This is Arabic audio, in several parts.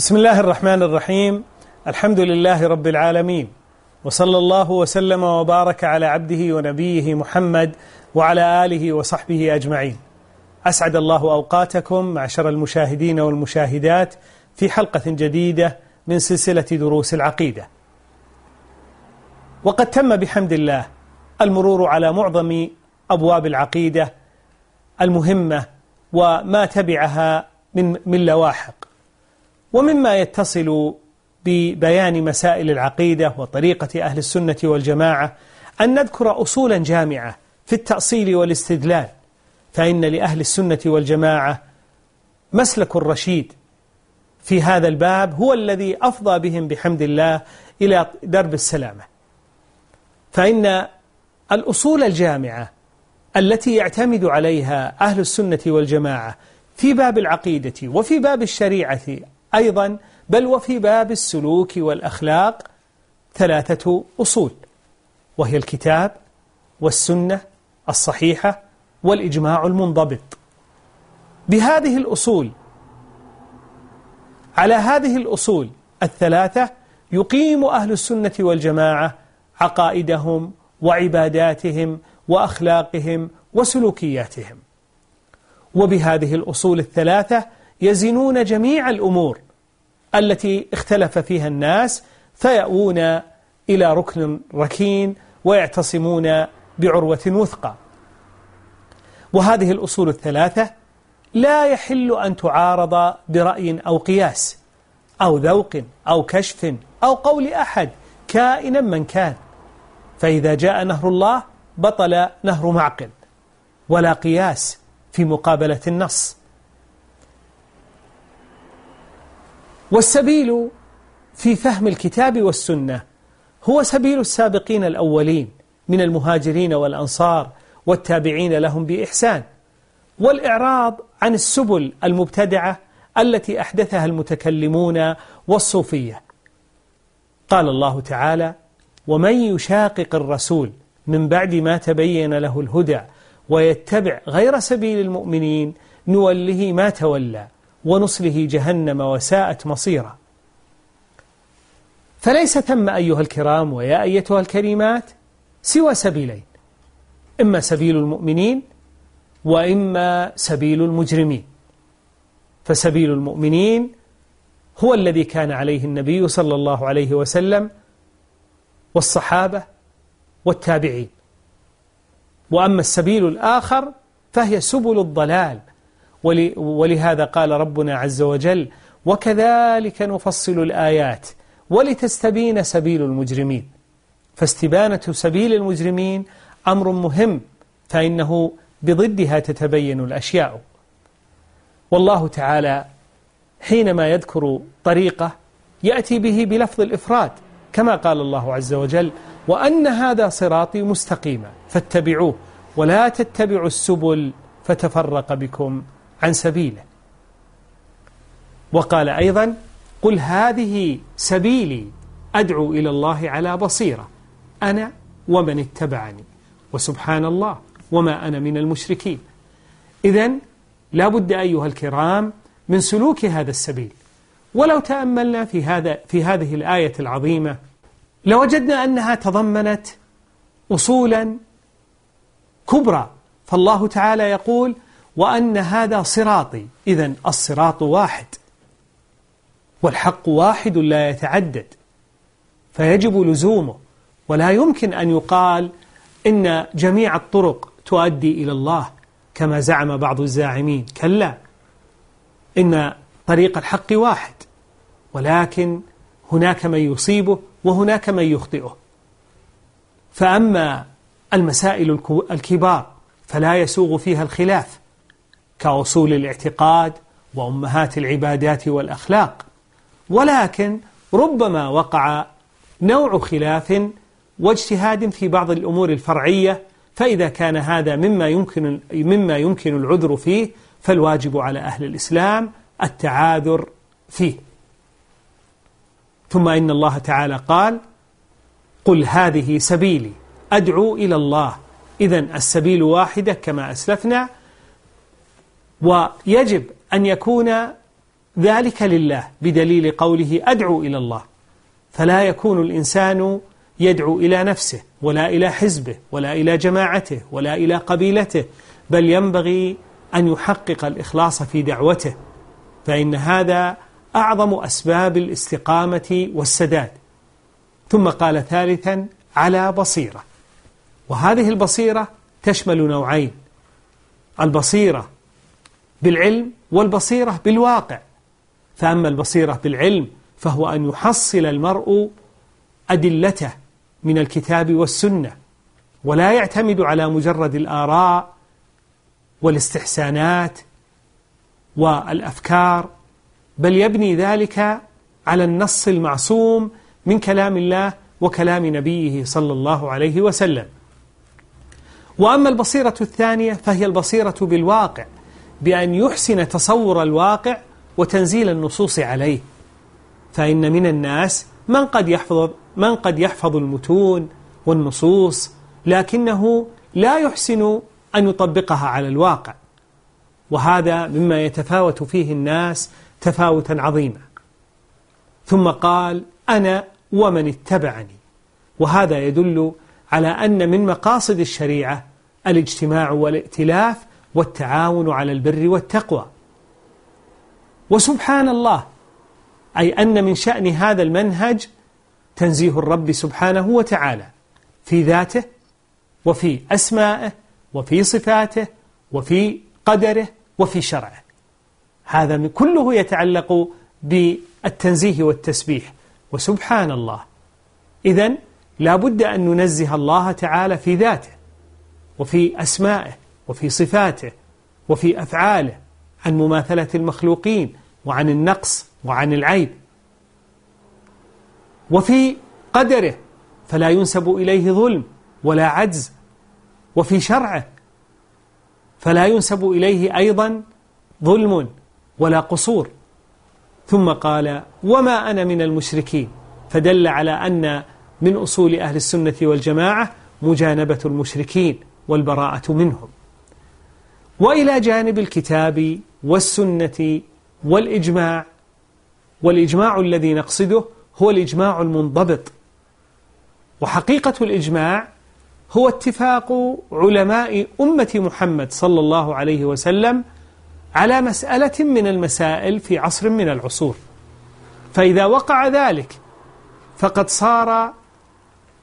بسم الله الرحمن الرحيم. الحمد لله رب العالمين. وصلى الله وسلم وبارك على عبده ونبيه محمد وعلى آله وصحبه أجمعين. أسعد الله أوقاتكم معشر المشاهدين والمشاهدات في حلقة جديدة من سلسلة دروس العقيدة. وقد تم بحمد الله المرور على معظم أبواب العقيدة المهمة وما تبعها من من لواحق ومما يتصل ببيان مسائل العقيدة وطريقة أهل السنة والجماعة أن نذكر أصولا جامعة في التأصيل والاستدلال فإن لأهل السنة والجماعة مسلك الرشيد في هذا الباب هو الذي أفضى بهم بحمد الله إلى درب السلامة. فإن الأصول الجامعة التي يعتمد عليها أهل السنة والجماعة في باب العقيدة وفي باب الشريعة أيضا بل وفي باب السلوك والأخلاق ثلاثة أصول وهي الكتاب والسنة الصحيحة والإجماع المنضبط. بهذه الأصول على هذه الأصول الثلاثة يقيم أهل السنة والجماعة عقائدهم وعباداتهم وأخلاقهم وسلوكياتهم. وبهذه الأصول الثلاثة يزنون جميع الأمور التي اختلف فيها الناس فيأوون إلى ركن ركين ويعتصمون بعروة وثقى وهذه الأصول الثلاثة لا يحل أن تعارض برأي أو قياس أو ذوق أو كشف أو قول أحد كائنا من كان. فإذا جاء نهر الله بطل نهر معقل. ولا قياس في مقابلة النص. والسبيل في فهم الكتاب والسنة هو سبيل السابقين الأولين من المهاجرين والأنصار والتابعين لهم بإحسان والإعراض عن السبل المبتدعة التي أحدثها المتكلمون والصوفية. قال الله تعالى ومن يشاقق الرسول من بعد ما تبين له الهدى ويتبع غير سبيل المؤمنين نوله ما تولى ونصله جهنم وساءت مصيرا. فليس ثم أيها الكرام ويا أيتها الكريمات سوى سبيلين إما سبيل المؤمنين وإما سبيل المجرمين. فسبيل المؤمنين هو الذي كان عليه النبي صلى الله عليه وسلم والصحابة والتابعين. وأما السبيل الآخر فهي سبل الضلال ولهذا قال ربنا عز وجل وكذلك نفصل الآيات ولتستبين سبيل المجرمين. فاستبانة سبيل المجرمين أمر مهم فإنه بضدها تتبين الأشياء. والله تعالى حينما يذكر طريقة يأتي به بلفظ الإفراد كما قال الله عز وجل وأن هذا صراطي مستقيما فاتبعوه ولا تتبعوا السبل فتفرق بكم. عن سبيله. وقال أيضا قل هذه سبيلي أدعو إلى الله على بصيرة أنا ومن اتبعني وسبحان الله وما أنا من المشركين. إذا لا بد أيها الكرام من سلوك هذا السبيل. ولو تأملنا في هذا في هذه الآية العظيمة لوجدنا أنها تضمنت أصولا كبرى. فالله تعالى يقول وأن هذا صراطي. إذا الصراط واحد. والحق واحد لا يتعدد. فيجب لزومه. ولا يمكن أن يقال إن جميع الطرق تؤدي إلى الله كما زعم بعض الزاعمين. كلا. إن طريق الحق واحد. ولكن هناك من يصيبه وهناك من يخطئه. فأما المسائل الكبار فلا يسوغ فيها الخلاف. كأصول الاعتقاد وأمهات العبادات والأخلاق. ولكن ربما وقع نوع خلاف واجتهاد في بعض الأمور الفرعية فإذا كان هذا مما يمكن مما يمكن العذر فيه فالواجب على أهل الإسلام التعاذر فيه. ثم إن الله تعالى قال قل هذه سبيلي أدعو إلى الله. إذا السبيل واحدة كما أسلفنا ويجب أن يكون ذلك لله بدليل قوله أدعو إلى الله. فلا يكون الإنسان يدعو إلى نفسه ولا إلى حزبه ولا إلى جماعته ولا إلى قبيلته بل ينبغي أن يحقق الإخلاص في دعوته. فإن هذا أعظم أسباب الاستقامة والسداد. ثم قال ثالثا على بصيرة. وهذه البصيرة تشمل نوعين. البصيرة بالعلم والبصيرة بالواقع. فأما البصيرة بالعلم فهو أن يحصل المرء أدلته من الكتاب والسنة ولا يعتمد على مجرد الآراء والاستحسانات والأفكار بل يبني ذلك على النص المعصوم من كلام الله وكلام نبيه صلى الله عليه وسلم. وأما البصيرة الثانية فهي البصيرة بالواقع. بأن يحسن تصور الواقع وتنزيل النصوص عليه. فإن من الناس من قد يحفظ من قد يحفظ المتون والنصوص لكنه لا يحسن أن يطبقها على الواقع. وهذا مما يتفاوت فيه الناس تفاوتا عظيما. ثم قال أنا ومن اتبعني. وهذا يدل على أن من مقاصد الشريعة الاجتماع والائتلاف والتعاون على البر والتقوى. وسبحان الله أي أن من شأن هذا المنهج تنزيه الرب سبحانه وتعالى في ذاته وفي أسمائه وفي صفاته وفي قدره وفي شرعه. هذا كله يتعلق بالتنزيه والتسبيح. وسبحان الله. إذا لا بد أن ننزه الله تعالى في ذاته وفي أسمائه وفي صفاته وفي أفعاله عن مماثلة المخلوقين وعن النقص وعن العيب. وفي قدره فلا ينسب إليه ظلم ولا عجز. وفي شرعه فلا ينسب إليه أيضا ظلم ولا قصور. ثم قال وما أنا من المشركين؟ فدل على أن من أصول أهل السنة والجماعة مجانبة المشركين والبراءة منهم. وإلى جانب الكتاب والسنة والإجماع. والإجماع الذي نقصده هو الإجماع المنضبط. وحقيقة الإجماع هو اتفاق علماء أمة محمد صلى الله عليه وسلم على مسألة من المسائل في عصر من العصور. فإذا وقع ذلك فقد صار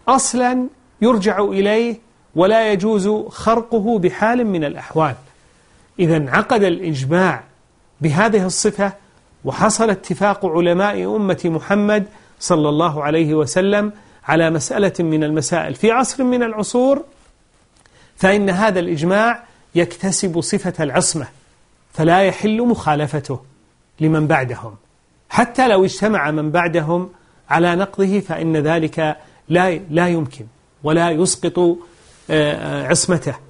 أصلا يرجع إليه ولا يجوز خرقه بحال من الأحوال. إذا انعقد الإجماع بهذه الصفة وحصل اتفاق علماء أمة محمد صلى الله عليه وسلم على مسألة من المسائل. في عصر من العصور فإن هذا الإجماع يكتسب صفة العصمة فلا يحل مخالفته لمن بعدهم. حتى لو اجتمع من بعدهم على نقضه فإن ذلك لا لا يمكن ولا يسقط آه، عصمته.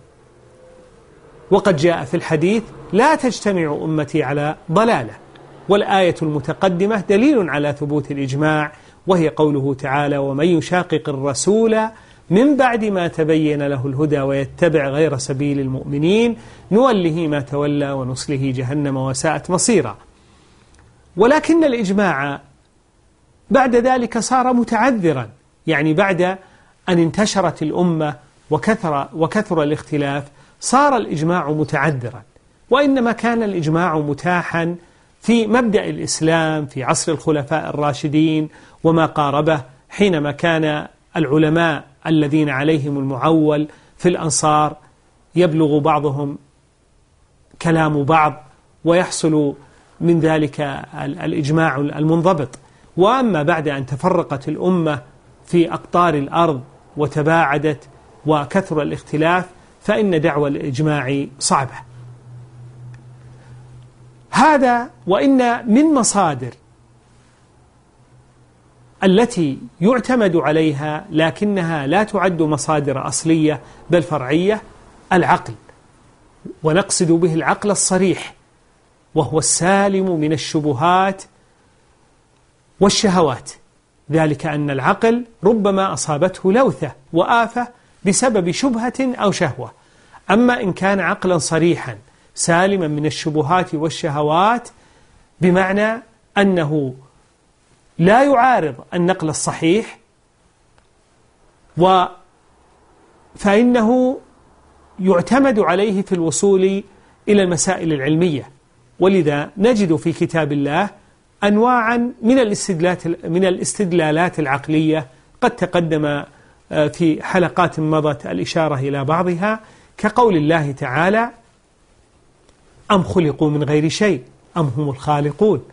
وقد جاء في الحديث لا تجتمع أمتي على ضلالة والآية المتقدمة دليل على ثبوت الإجماع وهي قوله تعالى ومن يشاقق الرسول من بعد ما تبين له الهدى ويتبع غير سبيل المؤمنين نوله ما تولى ونصله جهنم وساءت مصيرا. ولكن الإجماع بعد ذلك صار متعذرا يعني بعد أن انتشرت الأمة وكثر, وكثر الاختلاف صار الإجماع متعذرا وإنما كان الإجماع متاحا في مبدأ الإسلام في عصر الخلفاء الراشدين وما قاربه حينما كان العلماء الذين عليهم المعول في الأنصار يبلغ بعضهم كلام بعض ويحصل من ذلك الإجماع المنضبط. وأما بعد أن تفرقت الأمة في أقطار الأرض وتباعدت وكثر الاختلاف فإن دعوى الإجماع صعبة. هذا وإن من مصادر التي يعتمد عليها لكنها لا تعد مصادر أصلية بل فرعية العقل. ونقصد به العقل الصريح وهو السالم من الشبهات والشهوات. ذلك أن العقل ربما أصابته لوثة وآفة بسبب شبهة أو شهوة. أما إن كان عقلا صريحا سالما من الشبهات والشهوات بمعنى أنه لا يعارض النقل الصحيح و فإنه يعتمد عليه في الوصول إلى المسائل العلمية. ولذا نجد في كتاب الله أنواعا من الاستدلالات من الاستدلالات العقلية قد تقدم في حلقات مضت الإشارة إلى بعضها. كقول الله تعالى أم خلقوا من غير شيء أم هم الخالقون؟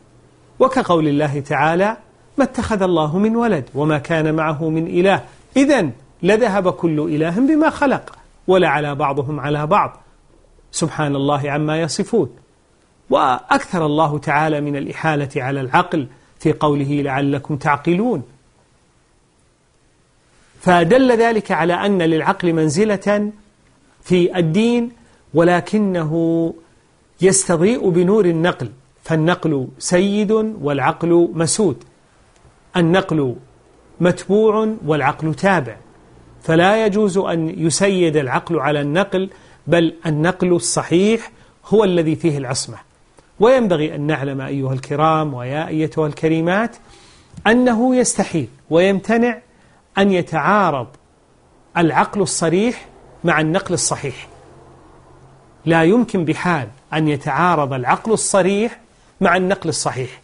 وكقول الله تعالى ما اتخذ الله من ولد وما كان معه من إله. إذا لذهب كل إله بما خلق ولا على بعضهم على بعض. سبحان الله عما يصفون. وأكثر الله تعالى من الإحالة على العقل في قوله لعلكم تعقلون. فدل ذلك على أن للعقل منزلة في الدين ولكنه يستضيء بنور النقل. فالنقل سيد والعقل مسود. النقل متبوع والعقل تابع. فلا يجوز أن يسيد العقل على النقل بل النقل الصحيح هو الذي فيه العصمة. وينبغي أن نعلم أيها الكرام ويا أيتها الكريمات أنه يستحيل ويمتنع أن يتعارض العقل الصريح مع النقل الصحيح. لا يمكن بحال أن يتعارض العقل الصريح مع النقل الصحيح.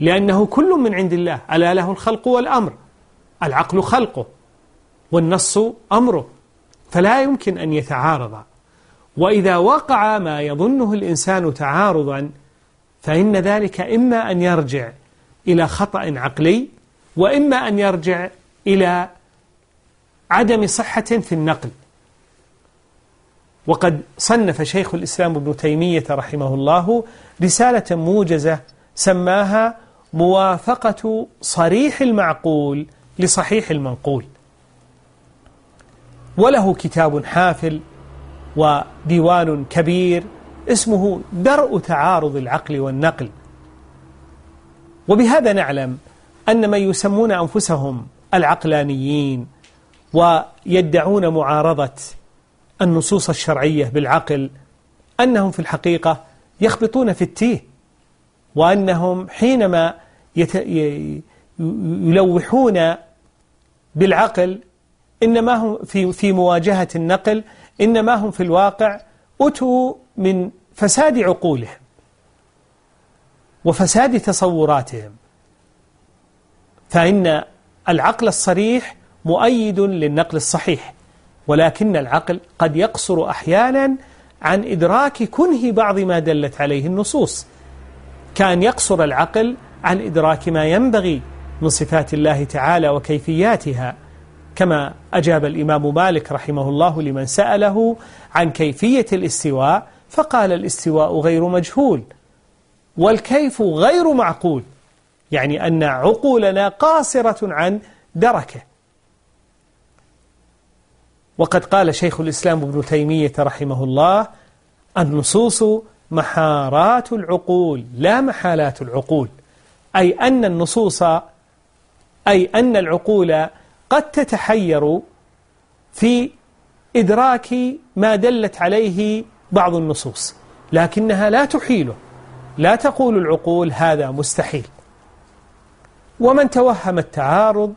لأنه كل من عند الله ألا له الخلق والأمر؟ العقل خلقه والنص أمره. فلا يمكن أن يتعارضا وإذا وقع ما يظنه الإنسان تعارضا فإن ذلك إما أن يرجع إلى خطأ عقلي وإما أن يرجع إلى عدم صحة في النقل. وقد صنف شيخ الإسلام ابن تيمية رحمه الله رسالة موجزة سماها موافقة صريح المعقول لصحيح المنقول. وله كتاب حافل وديوان كبير اسمه درء تعارض العقل والنقل. وبهذا نعلم أن من يسمون أنفسهم العقلانيين ويدعون معارضة النصوص الشرعية بالعقل أنهم في الحقيقة يخبطون في التيه وأنهم حينما يلوحون بالعقل إنما هم في, في مواجهة النقل إنما هم في الواقع أتوا من فساد عقولهم وفساد تصوراتهم. فإن العقل الصريح مؤيد للنقل الصحيح ولكن العقل قد يقصر أحيانا عن إدراك كنه بعض ما دلت عليه النصوص. كان يقصر العقل عن إدراك ما ينبغي من صفات الله تعالى وكيفياتها كما أجاب الإمام مالك رحمه الله لمن سأله عن كيفية الاستواء فقال الاستواء غير مجهول والكيف غير معقول. يعني أن عقولنا قاصرة عن دركه. وقد قال شيخ الإسلام ابن تيمية رحمه الله النصوص محارات العقول لا محالات العقول. أي أن النصوص أي أن العقول قد تتحير في إدراك ما دلت عليه بعض النصوص لكنها لا تحيله. لا تقول العقول هذا مستحيل. ومن توهم التعارض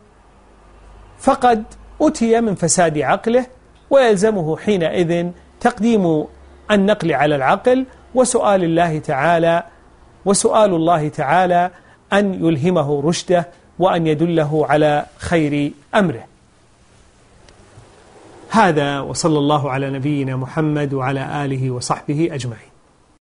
فقد أتي من فساد عقله ويلزمه حينئذ تقديم النقل على العقل وسؤال الله تعالى وسؤال الله تعالى أن يلهمه رشده وأن يدله على خير أمره. هذا وصلى الله على نبينا محمد وعلى آله وصحبه أجمعين.